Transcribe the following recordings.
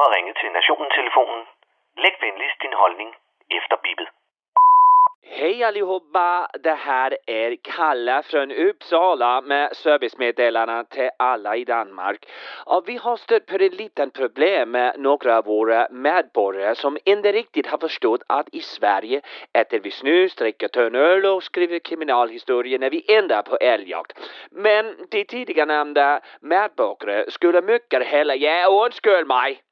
har ringet til Nationen-telefonen. Læg venligst din holdning efter bippet. Hej allihopa! Det här är Kalle från Uppsala med servicemeddelarna till alla i Danmark. Och vi har stött på ett litet problem med några av våra medborgare som inte riktigt har förstått att i Sverige äter vi snus, dricker tunn och skriver kriminalhistorier när vi ändrar på älgjakt. Men de tidigare nämnda medborgare skulle mycket hellre, ja undskyld mig,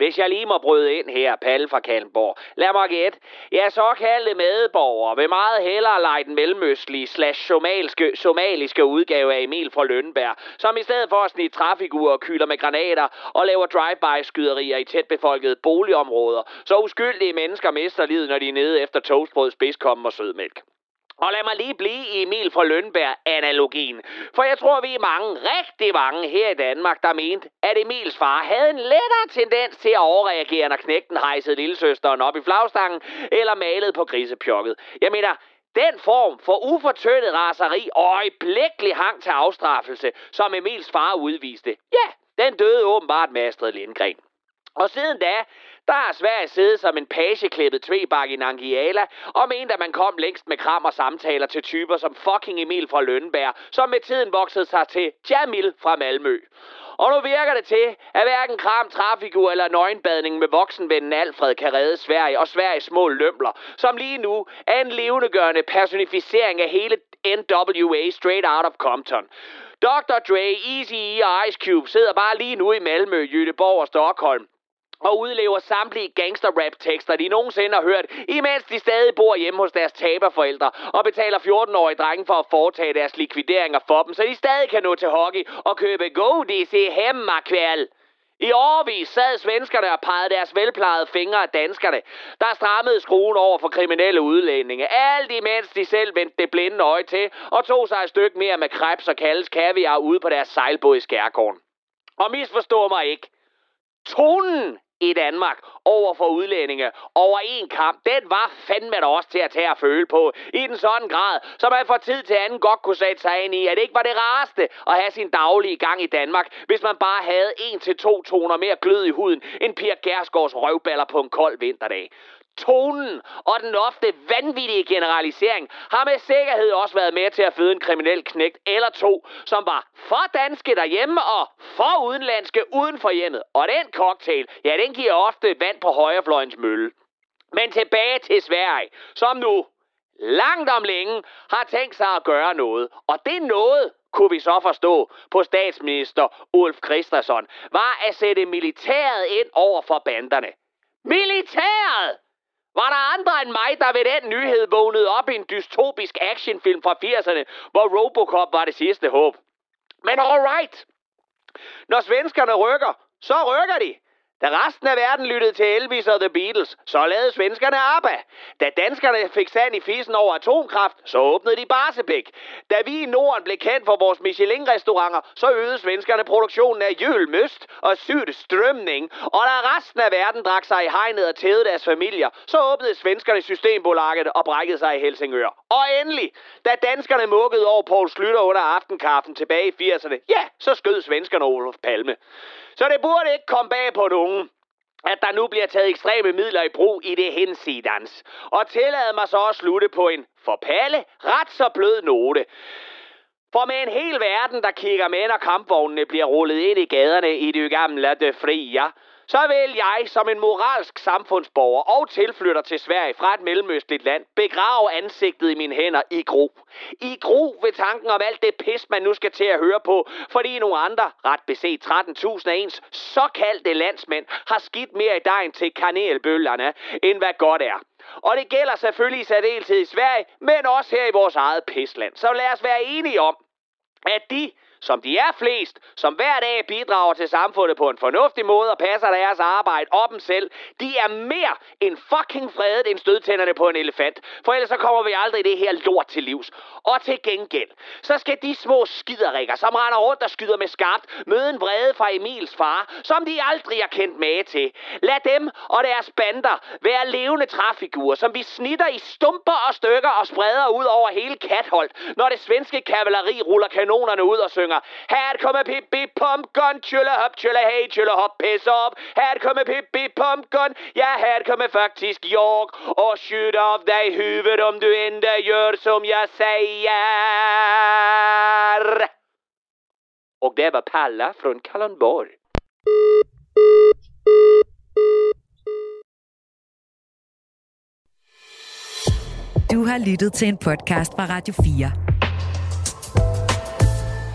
hvis jeg lige må bryde ind her, Palle fra Kalmborg. Lad mig gætte. Jeg såkaldte medborgere vil meget hellere lege den mellemøstlige slash somaliske, somaliske udgave af Emil fra Lønneberg, som i stedet for at snige trafikuger og kyler med granater og laver drive-by-skyderier i tæt befolkede boligområder, så uskyldige mennesker mister livet, når de er nede efter toastbrød, spidskommen og sødmælk. Og lad mig lige blive i Emil fra Lønberg-analogien. For jeg tror, vi er mange, rigtig mange her i Danmark, der mente, at Emils far havde en lettere tendens til at overreagere, når knægten hejsede lillesøsteren op i flagstangen eller malede på grisepjokket. Jeg mener, den form for ufortyndet raseri og øjeblikkelig hang til afstraffelse, som Emils far udviste, ja, den døde åbenbart med Astrid Lindgren. Og siden da, der har Sverige siddet som en pageklippet tvebak i Nangiala, og mente, at man kom længst med kram og samtaler til typer som fucking Emil fra Lønneberg, som med tiden voksede sig til Jamil fra Malmø. Og nu virker det til, at hverken kram, trafikur eller nøgenbadning med voksenvennen Alfred kan redde Sverige og Sveriges små lømler, som lige nu er en levendegørende personificering af hele NWA Straight Out of Compton. Dr. Dre, Easy og Ice Cube sidder bare lige nu i Malmø, Jødeborg og Stockholm og udlever samtlige gangster-rap-tekster, de nogensinde har hørt, imens de stadig bor hjemme hos deres taberforældre og betaler 14-årige drenge for at foretage deres likvideringer for dem, så de stadig kan nå til hockey og købe godis hemmakvæl. I årvis sad svenskerne og pegede deres velplejede fingre af danskerne, der strammede skruen over for kriminelle udlændinge. Alt imens de selv vendte det blinde øje til og tog sig et stykke mere med krebs og kaldes kaviar ude på deres sejlbåd i Skærgården. Og misforstå mig ikke. Tonen i Danmark over for udlændinge over en kamp, den var fandme da også til at tage og føle på. I den sådan grad, så man fra tid til anden godt kunne sætte sig ind i, at det ikke var det rareste at have sin daglige gang i Danmark, hvis man bare havde en til to toner mere glød i huden end Pia Gersgaards røvballer på en kold vinterdag. Tonen og den ofte vanvittige generalisering har med sikkerhed også været med til at føde en kriminel knægt eller to, som var for danske derhjemme og for udenlandske uden for hjemmet. Og den cocktail, ja, den giver ofte vand på højrefløjens mølle. Men tilbage til Sverige, som nu langt om længe har tænkt sig at gøre noget. Og det noget, kunne vi så forstå på statsminister Ulf Kristersson, var at sætte militæret ind over for banderne. Militæret! Var der andre end mig, der ved den nyhed vågnede op i en dystopisk actionfilm fra 80'erne, hvor Robocop var det sidste håb? Men alright. Når svenskerne rykker, så rykker de. Da resten af verden lyttede til Elvis og The Beatles, så lavede svenskerne ABBA. Da danskerne fik sand i fisen over atomkraft, så åbnede de Barsebæk. Da vi i Norden blev kendt for vores Michelin-restauranter, så øgede svenskerne produktionen af jølmøst og sygt strømning. Og da resten af verden drak sig i hegnet og tævede deres familier, så åbnede svenskerne Systembolaget og brækkede sig i Helsingør. Og endelig, da danskerne mukkede over Poul Slytter under aftenkaffen tilbage i 80'erne, ja, så skød svenskerne Olof Palme. Så det burde ikke komme bag på nogen at der nu bliver taget ekstreme midler i brug i det hensidans. Og tillad mig så at slutte på en for Palle ret så blød note. For med en hel verden, der kigger med, når kampvognene bliver rullet ind i gaderne i det gamle de fria, så vil jeg som en moralsk samfundsborger og tilflytter til Sverige fra et mellemøstligt land begrave ansigtet i mine hænder i gro. I gro ved tanken om alt det pis, man nu skal til at høre på, fordi nogle andre, ret beset 13.000 af ens såkaldte landsmænd, har skidt mere i dejen til kanelbøllerne, end hvad godt er. Og det gælder selvfølgelig i særdeleshed i Sverige, men også her i vores eget pisland. Så lad os være enige om, at de, som de er flest, som hver dag bidrager til samfundet på en fornuftig måde og passer deres arbejde op dem selv, de er mere end fucking fredet end stødtænderne på en elefant. For ellers så kommer vi aldrig det her lort til livs. Og til gengæld, så skal de små skiderikker, som render rundt og skyder med skarpt, møde en vrede fra Emils far, som de aldrig har kendt med til. Lad dem og deres bander være levende træfigurer, som vi snitter i stumper og stykker og spreder ud over hele Katholdt, når det svenske kavaleri ruller kanonerne ud og synger synger, her kommer Pippi Pumpgun, tjølle hop, tjølle hey, tjølle hop, pis op. Her kommer Pippi Pumpgun, ja her kommer faktisk jeg og skjut av dig huvud om du inte gör som jag säger. Och det var Palla från Kalundborg. Du har lyttet til en podcast fra Radio 4.